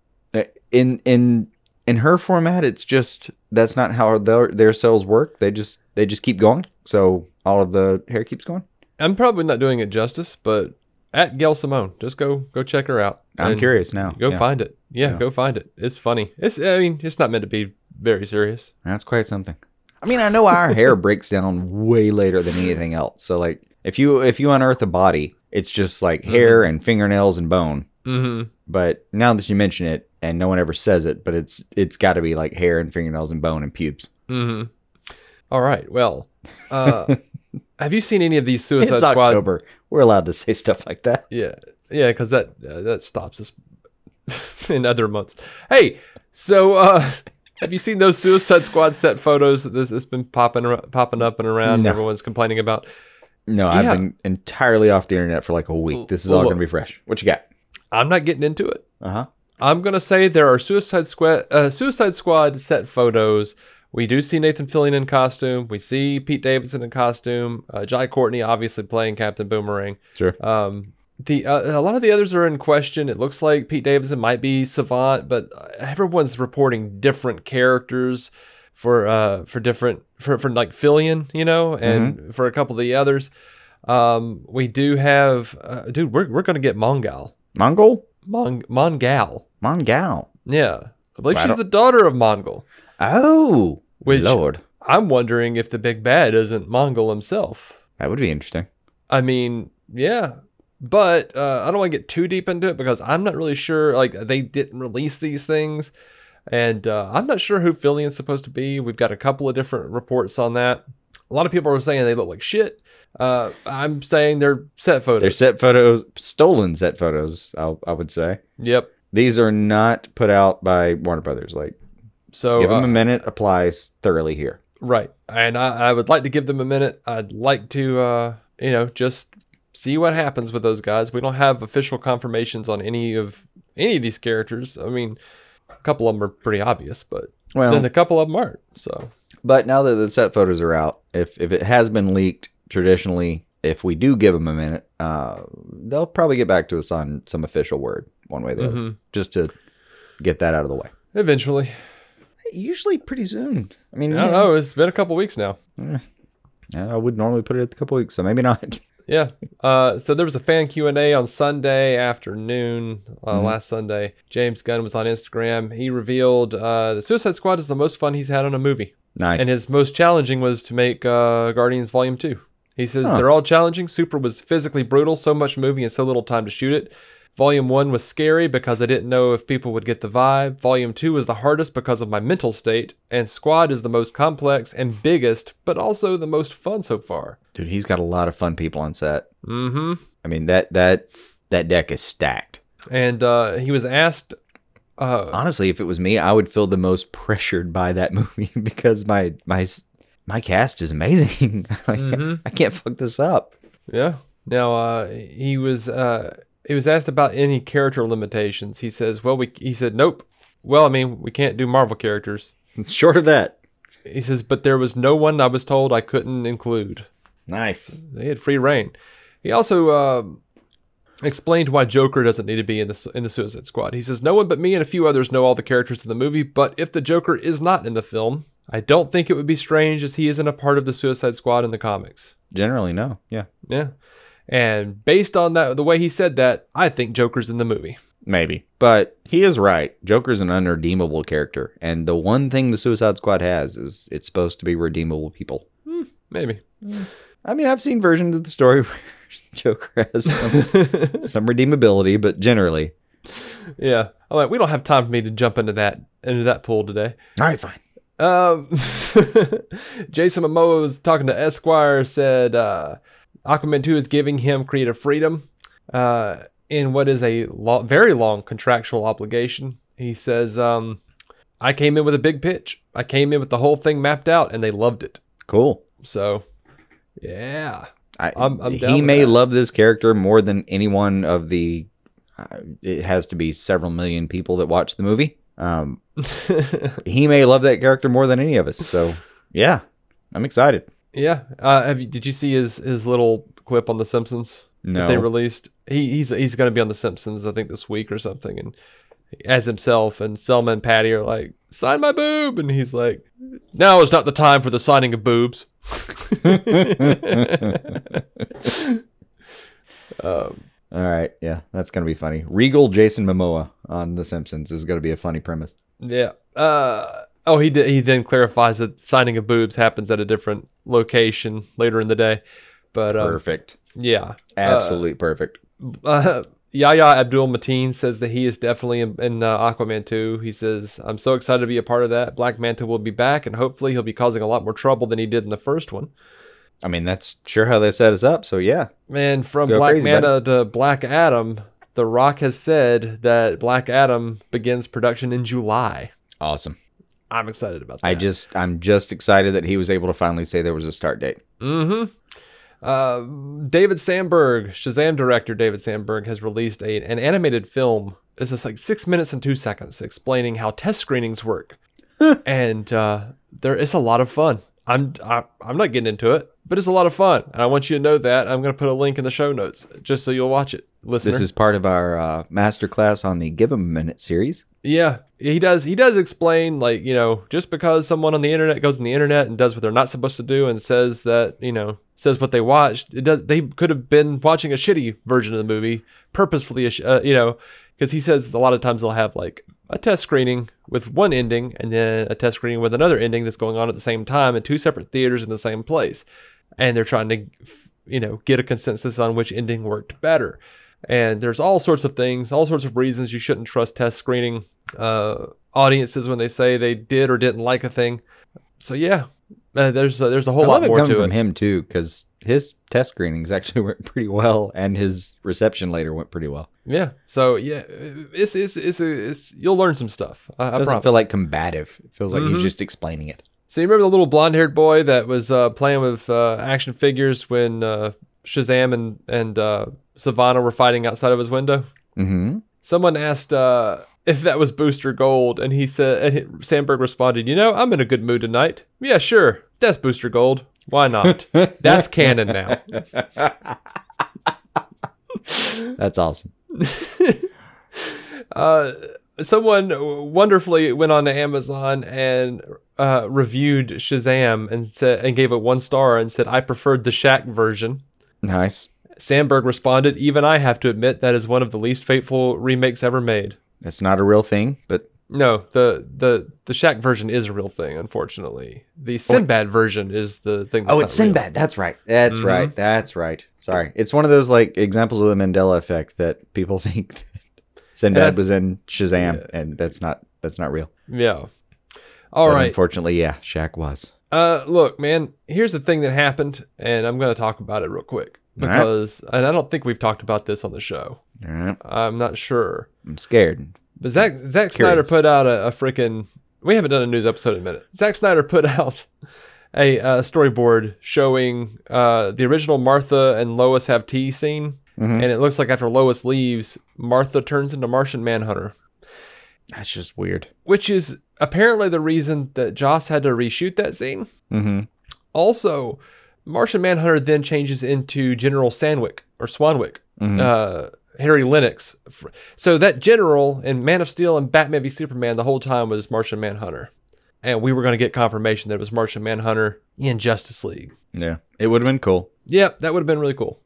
in in in her format, it's just that's not how their their cells work. They just they just keep going. So all of the hair keeps going. I'm probably not doing it justice, but at Gail Simone, just go go check her out. I'm curious now. Go Yeah. find it. Yeah, Yeah. go find it. It's funny. It's I mean, it's not meant to be very serious. That's quite something. I mean, I know our hair breaks down way later than anything else. So like if you if you unearth a body, it's just like hair and fingernails and bone. Mm-hmm. But now that you mention it and no one ever says it, but it's it's got to be like hair and fingernails and bone and pubes. Mm-hmm. All right. Well, uh, have you seen any of these Suicide it's Squad? October. We're allowed to say stuff like that. Yeah, yeah, because that uh, that stops us in other months. Hey, so uh, have you seen those Suicide Squad set photos that this that's been popping popping up and around? No. Everyone's complaining about. No, I've been entirely off the internet for like a week. This is all going to be fresh. What you got? I'm not getting into it. Uh huh. I'm gonna say there are Suicide Squad uh, Suicide Squad set photos. We do see Nathan Fillion in costume. We see Pete Davidson in costume. Uh, Jai Courtney obviously playing Captain Boomerang. Sure. Um, the uh, a lot of the others are in question. It looks like Pete Davidson might be Savant, but uh, everyone's reporting different characters for uh for different for for like Fillion, you know, and for a couple of the others. Um, we do have uh, dude. We're we're gonna get Mongal. Mongul? Mon Mongal. Mongal. Yeah. I believe she's the daughter of Mongul. Oh, Which- Lord. I'm wondering if the big bad isn't Mongul himself. That would be interesting. I mean, yeah. But uh, I don't want to get too deep into it because I'm not really sure. Like, they didn't release these things. And uh, I'm not sure who Fillion's supposed to be. We've got a couple of different reports on that. A lot of people are saying they look like shit. Uh, I'm saying they're set photos. They're set photos, stolen set photos, I, I would say. Yep. These are not put out by Warner Brothers. Like, So give them uh, a minute applies thoroughly here. Right. And I, I would like to give them a minute. I'd like to, uh, you know, just see what happens with those guys. We don't have official confirmations on any of any of these characters. I mean, a couple of them are pretty obvious, but Well, then a couple of them aren't. So, but now that the set photos are out, if if it has been leaked, traditionally, if we do give them a minute, uh, they'll probably get back to us on some official word, one way or the other, Mhm. just to get that out of the way. eventually, Usually pretty soon. I mean, I don't yeah, know. It's been a couple weeks now. I would normally put it at a couple weeks, so maybe not. Yeah. Uh, so there was a fan Q and A on Sunday afternoon, uh, last Sunday. James Gunn was on Instagram. He revealed uh, the Suicide Squad is the most fun he's had on a movie. nice. And his most challenging was to make uh, Guardians Volume 2. He says Huh. they're all challenging. Super was physically brutal, so much moving and so little time to shoot it. Volume 1 was scary because I didn't know if people would get the vibe. Volume 2 was the hardest because of my mental state. And Squad is the most complex and biggest, but also the most fun so far. Dude, he's got a lot of fun people on set. Mm hmm. I mean that that that deck is stacked. And uh, he was asked. Uh, Honestly, if it was me, I would feel the most pressured by that movie because my my my cast is amazing. Like, Mhm. I can't fuck this up. Yeah. Now uh, he was uh, he was asked about any character limitations. He says, "Well, we." He said, "Nope." Well, I mean, we can't do Marvel characters. Short of that. He says, "But there was no one I was told I couldn't include. Nice. They had free reign." He also uh, explained why Joker doesn't need to be in the in the Suicide Squad. He says, "No one but me and a few others know all the characters in the movie. But if the Joker is not in the film, I don't think it would be strange as he isn't a part of the Suicide Squad in the comics." Generally, no. Yeah. Yeah. And based on that, the way he said that, I think Joker's in the movie. Maybe. But he is right. Joker's an unredeemable character. And the one thing the Suicide Squad has is it's supposed to be redeemable people. Hmm, maybe. I mean, I've seen versions of the story where Joker has some, some redeemability, but generally, yeah. I'm like, we don't have time for me to jump into that into that pool today. All right, fine. Um, Jason Momoa was talking to Esquire. Said uh, Aquaman two is giving him creative freedom uh, in what is a lo- very long contractual obligation. He says, um, "I came in with a big pitch. I came in with the whole thing mapped out, and they loved it. Cool. So, yeah, I, I'm- I'm he may that. love this character more than anyone of the. Uh, it has to be several million people that watch the movie. Um, he may love that character more than any of us. So yeah, I'm excited. yeah." Uh, have you, did you see his his little clip on The Simpsons? that they released. He, he's he's going to be on The Simpsons, I think, this week or something, and as himself. And Selma and Patty are like, "Sign my boob," and he's like, "Now is not the time for the signing of boobs." um, All right, yeah, that's gonna be funny. Regal Jason Momoa on The Simpsons is gonna be a funny premise. yeah. Uh, oh, he did, he then clarifies that signing of boobs happens at a different location later in the day, but um, Perfect, yeah, absolutely perfect. uh, Yahya Abdul Mateen says that he is definitely in, in uh, Aquaman 2. He says, I'm so excited to be a part of that. Black Manta will be back, and hopefully he'll be causing a lot more trouble than he did in the first one. I mean, that's sure how they set us up. So yeah, And from Go Black crazy, Manta to Black Adam, The Rock has said that Black Adam begins production in July. awesome. I'm excited about that. I just, I'm just excited that he was able to finally say there was a start date. Mm-hmm. Uh, David Sandberg, Shazam director David Sandberg, has released a, an animated film. This is like six minutes and two seconds explaining how test screenings work, and uh, there it's a lot of fun. I'm I, I'm not getting into it, but it's a lot of fun, and I want you to know that. I'm going to put a link in the show notes just so you'll watch it, listener. This is part of our uh, master class on the Give 'em a Minute series. Yeah, he does. He does explain, like you know, just because someone on the internet goes on the internet and does what they're not supposed to do and says that you know says what they watched, it does. They could have been watching a shitty version of the movie purposefully, uh, you know, because he says a lot of times they'll have like a test screening with one ending and then a test screening with another ending that's going on at the same time in two separate theaters in the same place, and they're trying to, you know, get a consensus on which ending worked better. And there's all sorts of things, all sorts of reasons you shouldn't trust test screening uh, audiences when they say they did or didn't like a thing. So yeah, uh, there's uh, there's a whole I lot love it more coming to from it. him too, because his test screenings actually went pretty well, and his reception later went pretty well. Yeah. So yeah, it's it's it's, it's you'll learn some stuff. I, I It doesn't promise. feel like combative. It feels like Mhm. he's just explaining it. So you remember the little blonde-haired boy that was uh, playing with uh, action figures when uh, Shazam and and uh, Sivana were fighting outside of his window? Mm-hmm. Someone asked uh, if that was Booster Gold, and he said, and Sandberg responded, "You know, I'm in a good mood tonight. Yeah, sure, that's Booster Gold. Why not? that's canon now." That's awesome. Uh, someone wonderfully went on to Amazon and uh, reviewed Shazam and said and gave it one star and said, "I preferred the Shaq version." Nice. Sandberg responded, "Even I have to admit that is one of the least faithful remakes ever made." It's not a real thing, but No, the the the Shaq version is a real thing. Unfortunately, the Sinbad version is the thing. That's oh, it's real. Sinbad. That's right. That's Mhm. right. That's right. Sorry, it's one of those like examples of the Mandela effect that people think Sinbad was in Shazam, and that's not that's not real. Yeah. All But right. Unfortunately, yeah, Shaq was. Uh, look, man. Here's the thing that happened, and I'm gonna talk about it real quick All right. because, and I don't think we've talked about this on the show. Right. I'm not sure. I'm scared. But Zach Zack Snyder put out a, a freaking. We haven't done a news episode in a minute. Zack Snyder put out a, uh storyboard showing uh, the original Martha and Lois have tea scene, Mhm. and it looks like after Lois leaves, Martha turns into Martian Manhunter, That's just weird. which is apparently the reason that Joss had to reshoot that scene. Mm-hmm. Also, Martian Manhunter then changes into General Sandwick or Swanwick, Mhm. uh, Harry Lennix. So that general in Man of Steel and Batman v Superman the whole time was Martian Manhunter, and we were going to get confirmation that it was Martian Manhunter in Justice League. Yeah, it would have been cool. Yeah, that would have been really cool.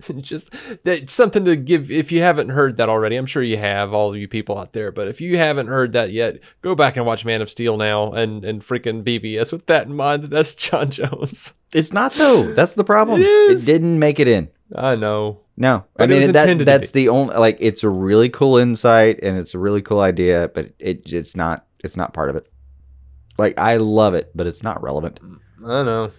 Just that something to give if you haven't heard that already. I'm sure you have, all of you people out there. But if you haven't heard that yet, go back and watch Man of Steel now and and freaking BVS with that in mind. That's J'onn J'onzz. It's not though. That's the problem. It is. It didn't make it in. I know. No, But I mean that, that's the only like it's a really cool insight and it's a really cool idea, but it it's not it's not part of it. Like I love it, but it's not relevant. I know.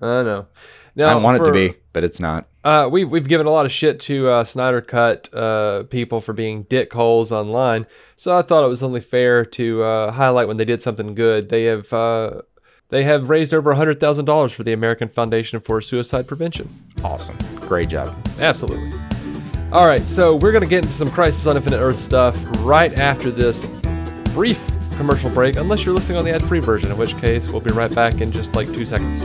I know. Now, I want it to be, but it's not. Uh, we we've given a lot of shit to uh, Snyder Cut uh, people for being dick holes online, so I thought it was only fair to uh, highlight when they did something good. They have uh, they have raised over hundred thousand dollars for the American Foundation for Suicide Prevention. Awesome, great job. Absolutely. All right, so we're gonna get into some Crisis on Infinite Earth stuff right after this brief commercial break, unless you're listening on the ad-free version, in which case we'll be right back in just like two seconds.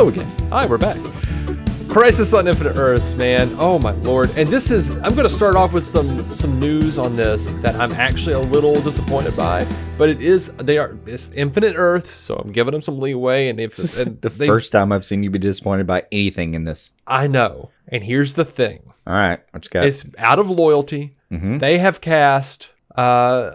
Hello again. Hi, we're back. Crisis on Infinite Earths, man. Oh my lord. And this is I'm gonna start off with some some news on this that I'm actually a little disappointed by. But it is they are it's Infinite Earths, so I'm giving them some leeway and if and the first time I've seen you be disappointed by anything in this. I know. And here's the thing. All right, what you got? It's out of loyalty. Mhm. They have cast uh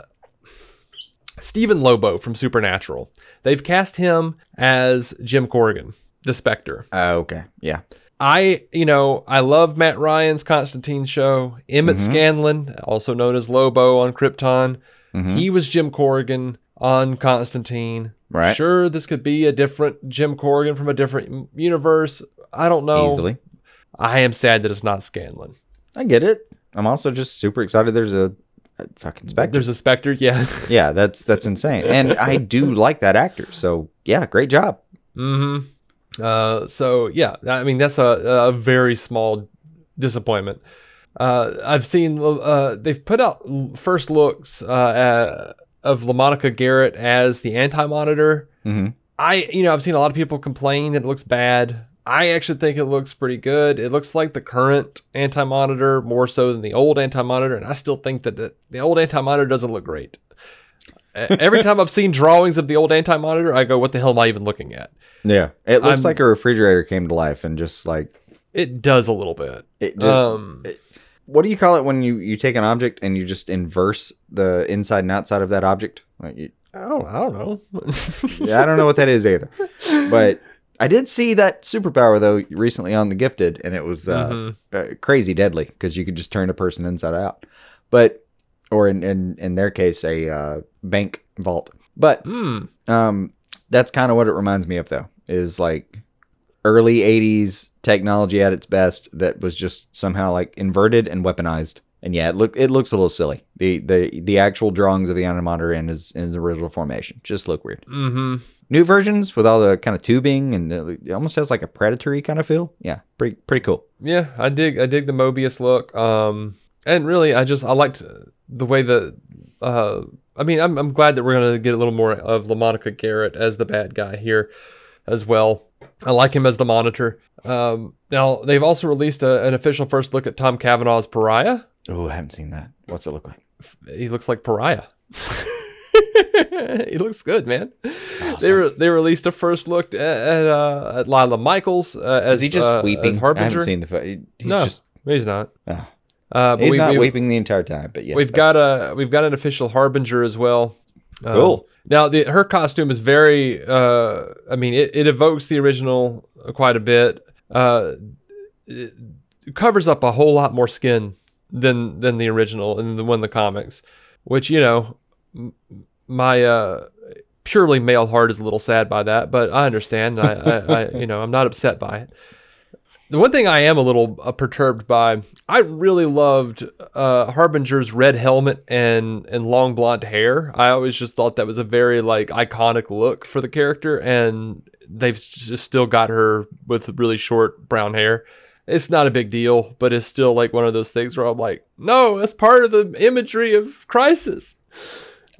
Stephen Lobo from Supernatural. They've cast him as Jim Corrigan, the Spectre. Oh, okay, yeah. I, you know, I love Matt Ryan's Constantine show. Emmett Scanlan, also known as Lobo on Krypton, he was Jim Corrigan on Constantine. Right. Sure, this could be a different Jim Corrigan from a different universe. I don't know. Easily. I am sad that it's not Scanlan. I get it. I'm also just super excited. There's a, a fucking specter. There's a Spectre, yeah. yeah, that's that's insane, and I do like that actor. So yeah, great job. hmm Uh, so yeah, I mean that's a, a very small disappointment. Uh, I've seen uh, they've put out first looks uh, uh, of LaMonica Garrett as the anti-monitor. Mhm. I you know I've seen a lot of people complain that it looks bad. I actually think it looks pretty good. It looks like the current anti-monitor more so than the old anti-monitor, and I still think that the, the old anti-monitor doesn't look great. Every time I've seen drawings of the old anti-monitor, I go, "What the hell am I even looking at?" Yeah, it looks I'm- like a refrigerator came to life and just like It does a little bit. it. Just, Um, what do you call it when you you take an object and you just inverse the inside and outside of that object? Like, you, I don't, I don't know. yeah, I don't know what that is either, but I did see that superpower though recently on The Gifted, and it was uh, Mhm. uh, crazy deadly because you could just turn a person inside out, but or in in, in their case a uh, bank vault. But Hmm. um, that's kind of what it reminds me of though is like early 80s technology at its best that was just somehow like inverted and weaponized and yeah it look it looks a little silly the the the actual drawings of the animator in his in his original formation just look weird Mm-hmm. new versions with all the kind of tubing and it it almost has like a predatory kind of feel yeah pretty pretty cool Yeah, I dig. I dig the Mobius look. Um, and really, I just I liked the way that. Uh, I mean, I'm I'm glad that we're gonna get a little more of LaMonica Garrett as the bad guy here, as well. I like him as the Monitor. Um, now they've also released a, an official first look at Tom Cavanaugh's Pariah. oh i haven't seen that what's it look like he looks like pariah. he looks good, man. They re- they released a first look at at, uh, at Lyla Michaels uh, as is he just uh, weeping i haven't seen the he's no, just he's not. ah. Uh, but he's we, not we, weeping the entire time but yeah We've got a we've got an official Harbinger as well. Um, Cool. now the, her costume is very. Uh, I mean, it, it evokes the original quite a bit. Uh, it covers up a whole lot more skin than than the original and the one in the comics, which you know, m- my uh, purely male heart is a little sad by that, but I understand. I, I, I you know I'm not upset by it. The one thing I am a little uh, perturbed by, I really loved uh, Harbinger's red helmet and and long blonde hair. I always just thought that was a very like iconic look for the character, and they've just still got her with really short brown hair. It's not a big deal, but it's still like one of those things where I'm like, no, that's part of the imagery of Crisis.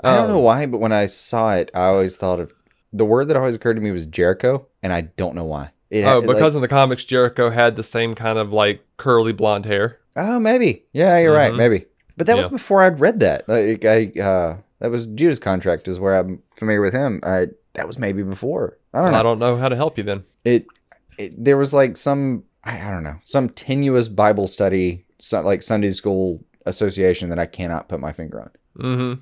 I don't Um, know why, but when I saw it, I always thought of the word that always occurred to me was Jericho, and I don't know why. It Oh, had, because like, in the comics, Jericho had the same kind of like curly blonde hair. oh, maybe, yeah, you're right, Mhm. maybe. But that was before I'd read that. Like, I uh, that was Judas Contract is where I'm familiar with him. I that was maybe before. I don't know. I don't know how to help you then. it, it there was like some I, I don't know some tenuous Bible study, so, like Sunday school association that I cannot put my finger on. Mm-hmm.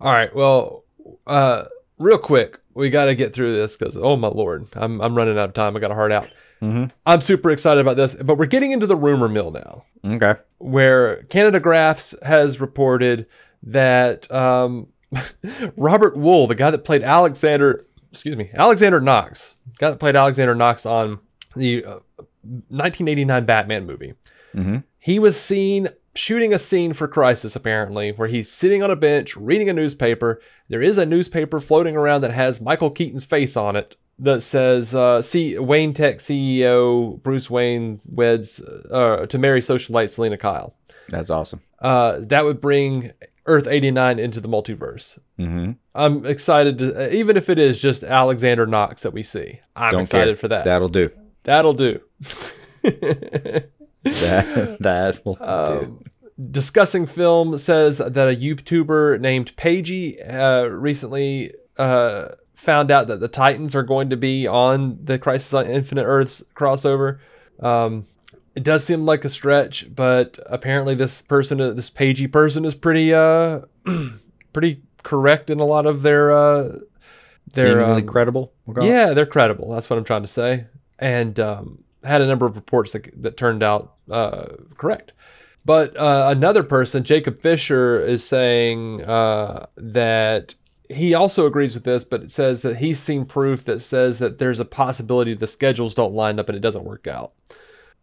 All right. Well, uh, real quick, we got to get through this because oh my lord, I'm I'm running out of time. I got a heart out. Mm-hmm. I'm super excited about this, but we're getting into the rumor mill now, Okay. where Canada Graphs has reported that um, Robert Wuhl, the guy that played Alexander, excuse me, Alexander Knox, guy that played Alexander Knox on the uh, 1989 Batman movie, Mm-hmm. he was seen shooting a scene for Crisis, apparently, where he's sitting on a bench reading a newspaper. There is a newspaper floating around that has Michael Keaton's face on it that says, uh, C- Wayne Tech CEO Bruce Wayne weds uh, to marry socialite Selina Kyle. That's awesome. Uh, that would bring Earth 89 into the multiverse. Mm-hmm. I'm excited to, uh, even if it is just Alexander Knox that we see. I'm Don't excited care. for that. That'll do. That'll do. That that will do. Um, discussing film says that a YouTuber named Pagey uh, recently uh, found out that the Titans are going to be on the Crisis on Infinite Earths crossover. Um, it does seem like a stretch, but apparently this person, uh, this Pagey person, is pretty, uh, pretty correct in a lot of their, uh, their, Seemingly um, credible. yeah, they're credible. That's what I'm trying to say. And um, had a number of reports that, that turned out uh, correct. But uh, another person, Jacob Fisher, is saying uh, that he also agrees with this, but it says that he's seen proof that says that there's a possibility the schedules don't line up and it doesn't work out.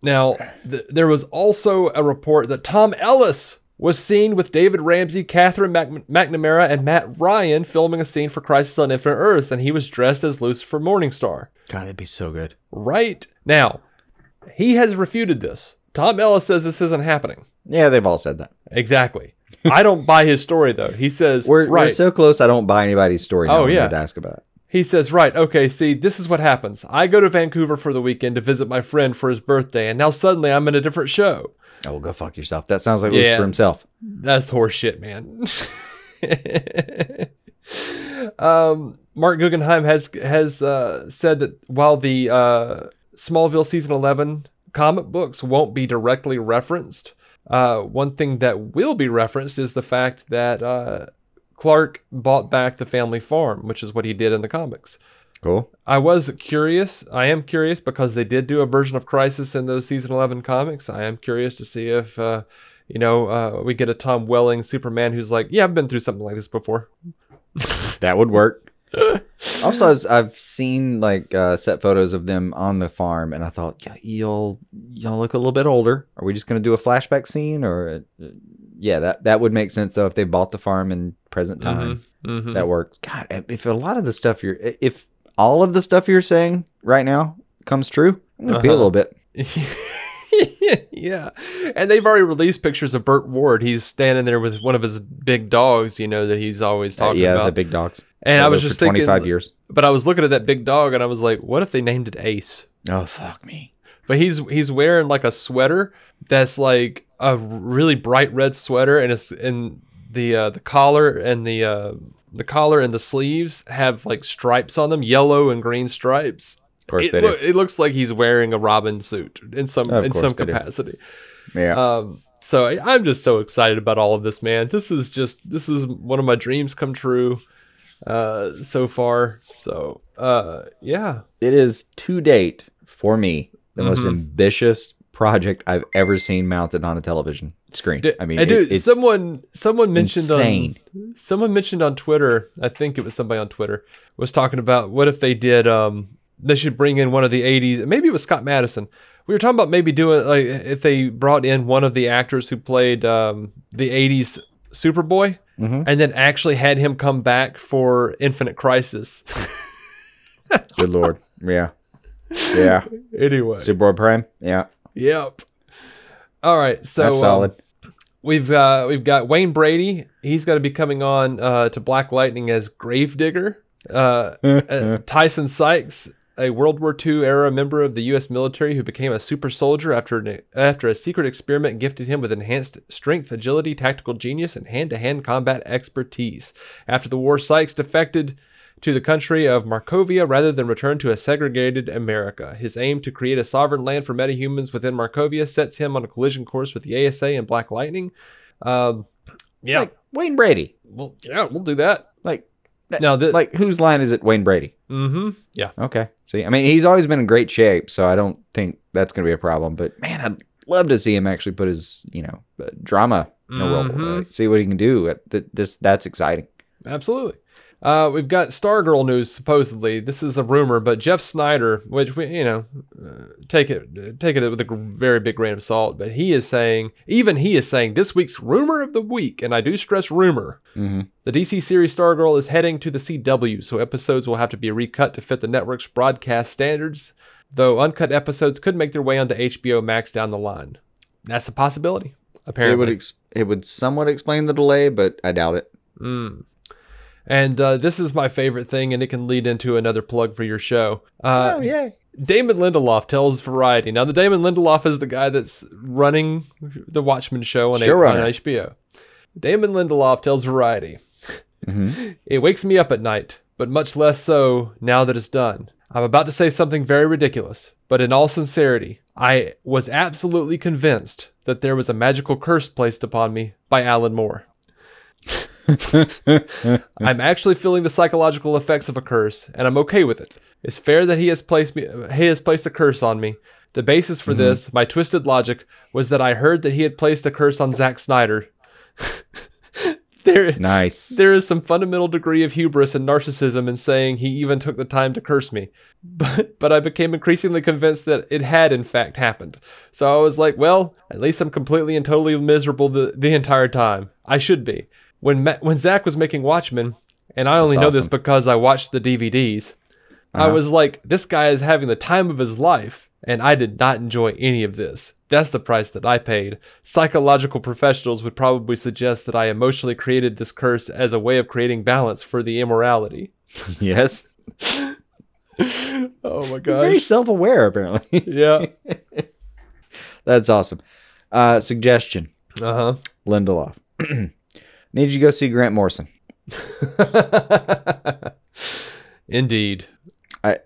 Now, th- there was also a report that Tom Ellis was seen with David Ramsey, Katherine Mac- McNamara, and Matt Ryan filming a scene for Crisis on Infinite Earths, and he was dressed as Lucifer Morningstar. God, that'd be so good. Right now, he has refuted this. Tom Ellis says this isn't happening. Yeah, they've all said that. Exactly. I don't buy his story though. He says, We're, right. we're so close. I don't buy anybody's story. Oh, yeah. would ask about it. He says, right, okay, see, this is what happens. I go to Vancouver for the weekend to visit my friend for his birthday, and now suddenly I'm in a different show. Oh, well, go fuck yourself. That sounds like Yeah. Lucifer himself. That's horseshit, man. um, Marc Guggenheim has has uh, said that while the uh, Smallville season eleven comic books won't be directly referenced, uh, one thing that will be referenced is the fact that uh, Clark bought back the family farm, which is what he did in the comics. Cool. I was curious. I am curious because they did do a version of Crisis in those season 11 comics. I am curious to see if, uh, you know, uh, we get a Tom Welling Superman who's like, yeah, I've been through something like this before. That would work. also, I've- seen like uh, set photos of them on the farm, and I thought, yeah, y'all, y'all look a little bit older. Are we just gonna do a flashback scene, or uh, yeah, that that would make sense though if they bought the farm in present time. Mhm. That works. God, if a lot of the stuff you're, if all of the stuff you're saying right now comes true, I'm gonna pee a Uh-huh. little bit. yeah. And they've already released pictures of Burt Ward. He's standing there with one of his big dogs, you know, that he's always Uh, talking yeah, about. the big dogs. And I was just thinking, 25 years. but I was looking at that big dog and I was like, what if they named it Ace? Oh fuck me. But he's he's wearing like a sweater that's like a really bright red sweater, and it's and the uh, the collar and the uh, the collar and the sleeves have like stripes on them, yellow and green stripes. Of course it, they loo- do. it looks like he's wearing a Robin suit in some Of in some they do. capacity. Yeah. Um, so I, I'm just so excited about all of this, man. This is just this is one of my dreams come true uh, so far. So uh, yeah, it is to date for me the most Mhm. ambitious project I've ever seen mounted on a television screen. I mean, and it- dude, it's someone someone mentioned insane. on someone mentioned on Twitter. I think it was somebody on Twitter was talking about what if they did. Um, they should bring in one of the '80s. Maybe it was Scott Madison. We were talking about maybe doing like if they brought in one of the actors who played um, the '80s Superboy, Mhm. and then actually had him come back for Infinite Crisis. good lord. Yeah. Yeah. Anyway. Superboy Prime. Yeah. Yep. All right. So That's um, solid. we've uh, we've got Wayne Brady. He's going to be coming on uh, to Black Lightning as Gravedigger. Uh, uh, Tyson Sykes, a World War II era member of the U.S. military who became a super soldier after an, after a secret experiment gifted him with enhanced strength, agility, tactical genius, and hand-to-hand combat expertise. After the war, Sykes defected to the country of Markovia rather than return to a segregated America. His aim to create a sovereign land for metahumans within Markovia sets him on a collision course with the ASA and Black Lightning. Um, yeah, Like Wayne Brady. well, yeah, we'll do that. Like, Now, the, like whose line is it? Wayne Brady. mm-hmm, yeah, Okay. See, I mean, he's always been in great shape, so I don't think that's going to be a problem. But man, I'd love to see him actually put his, you know, uh, drama in a role. Mhm. Uh, see what he can do. Th- This that's exciting. absolutely. Uh, we've got Stargirl news. Supposedly, this is a rumor, but Jeff Sneider, which we, you know, uh, take it take it with a very big grain of salt, but he is saying, even he is saying, this week's rumor of the week, and I do stress rumor. Mm-hmm. The DC series Stargirl is heading to the CW, so episodes will have to be recut to fit the network's broadcast standards. Though uncut episodes could make their way onto HBO Max down the line. That's a possibility. Apparently, It would ex- it would somewhat explain the delay, but I doubt it. Mm. And uh, this is my favorite thing, and it can lead into another plug for your show. Uh, oh yeah. Damon Lindelof tells Variety. Now, the Damon Lindelof is the guy that's running the Watchmen show on, a- on Showrunner. HBO. Damon Lindelof tells Variety. It wakes me up at night, but much less so now that it's done. I'm about to say something very ridiculous, but in all sincerity, I was absolutely convinced that there was a magical curse placed upon me by Alan Moore. I'm actually feeling the psychological effects of a curse, and I'm okay with it. It's fair that he has placed me he has placed a curse on me. The basis for mm-hmm. this, my twisted logic, was that I heard that he had placed a curse on Zack Snyder. there, Nice. there is some fundamental degree of hubris and narcissism in saying he even took the time to curse me. But but I became increasingly convinced that it had in fact happened. So I was like, well, at least I'm completely and totally miserable the, the entire time. I should be. When Ma- when Zach was making Watchmen, and I only That's know this because I watched the DVDs, I Uh-huh. was like, this guy is having the time of his life, and I did not enjoy any of this. That's the price that I paid. Psychological professionals would probably suggest that I emotionally created this curse as a way of creating balance for the immorality. yes. Oh my god. He's very self-aware, apparently. Yeah. That's awesome. Uh, suggestion: Uh huh. Lindelof. Need you to go see Grant Morrison. Indeed. I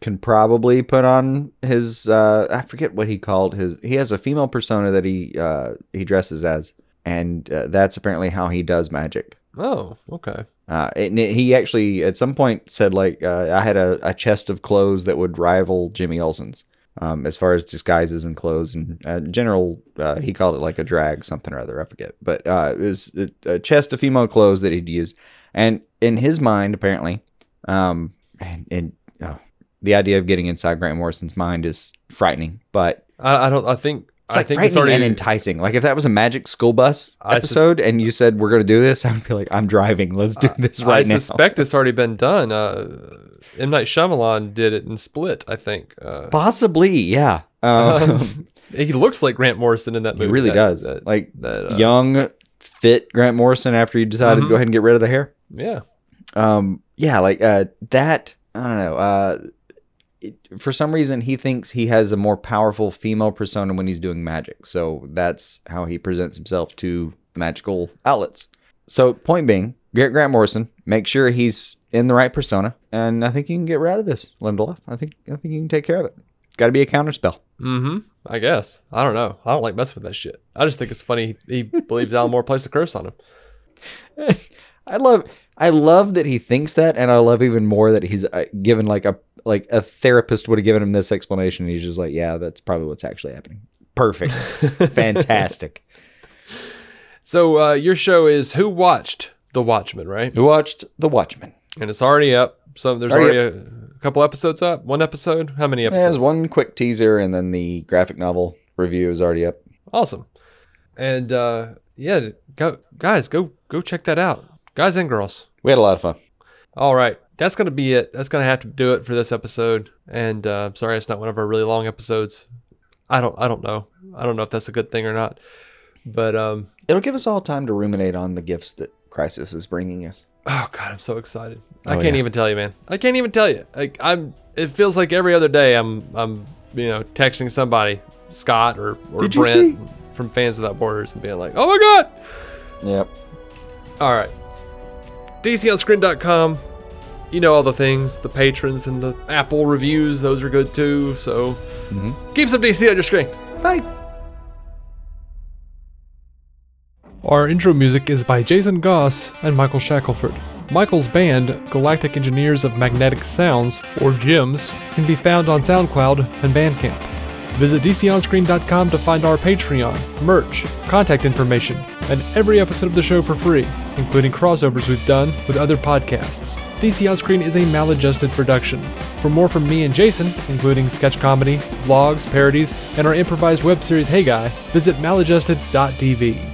can probably put on his. Uh, I forget what he called his. He has a female persona that he uh, he dresses as, and uh, that's apparently how he does magic. Oh, okay. Uh, and he actually at some point said like uh, I had a, a chest of clothes that would rival Jimmy Olsen's um, as far as disguises and clothes and uh, general. Uh, he called it like a drag something or other. I forget, but uh, it was a, a chest of female clothes that he'd use. And in his mind, apparently, um, and, and oh, the idea of getting inside Grant Morrison's mind is frightening, but I, I don't. I think. it's I like think it's frightening already. and enticing. Like if that was a Magic School Bus I sus- episode and you said we're going to do this, I would be like, I'm driving. Let's do this right I now. I suspect it's already been done. Uh, M Night Shyamalan did it in Split. I think. Uh, Possibly, yeah. Um, he looks like Grant Morrison in that movie. he really That- does. that- like that, uh, young, fit Grant Morrison after he decided to Mhm. go ahead and get rid of the hair. Yeah. Um, yeah, like uh, that. I don't know. Uh, it, for some reason, he thinks he has a more powerful female persona when he's doing magic. So that's how he presents himself to magical outlets. So, point being, get Grant Morrison. Make sure he's in the right persona, and I think you can get rid of this, Lindelof. I think I think you can take care of it. It's got to be a counterspell. Mm-hmm. I guess. I don't know. I don't like messing with that shit. I just think it's funny. He, he believes Alan Moore placed a curse on him. I love I love that he thinks that, and I love even more that he's uh, given like a like a therapist would have given him this explanation. He's just like, yeah, that's probably what's actually happening. Perfect, fantastic. So uh, your show is Who Watched The Watchmen, right? Who watched The Watchmen? And it's already up. So there's Already already, a, couple episodes up. One episode. How many episodes? There's one quick teaser, and then the graphic novel review is already up. Awesome. And uh, yeah, go guys, go go check that out, guys and girls. We had a lot of fun. All right. that's gonna be it. That's gonna have to do it for this episode. And uh, sorry, it's not one of our really long episodes. I don't. I don't know. I don't know if that's a good thing or not. But um, It'll give us all time to ruminate on the gifts that Crisis is bringing us. oh god, I'm so excited. I Oh, can't yeah. even tell you, man. I can't even tell you. Like I'm. It feels like every other day I'm. I'm. You know, texting somebody, Scott or or Did Brent from Fans Without Borders, and being like, "Oh my god." Yep. All right. DCOnscreen.com. You know all the things, the patrons and the Apple reviews, those are good too. So mm-hmm. keep some DC on your screen. Bye. Our intro music is by Jason Goss and Michael Shackelford. Michael's band, Galactic Engineers of Magnetic Sounds, or GEMS, can be found on SoundCloud and Bandcamp. Visit DCOnscreen.com to find our Patreon, merch, contact information, and every episode of the show for free, including crossovers we've done with other podcasts. DC On is a maladjusted production. For more from me and Jason, including sketch comedy, vlogs, parodies, and our improvised web series Hey Guy, visit maladjusted.tv.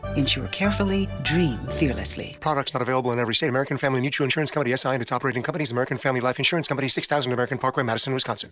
Insure carefully, dream fearlessly. Products not available in every state. American Family Mutual Insurance Company SI and its operating companies. American Family Life Insurance Company, 6000 American Parkway, Madison, Wisconsin.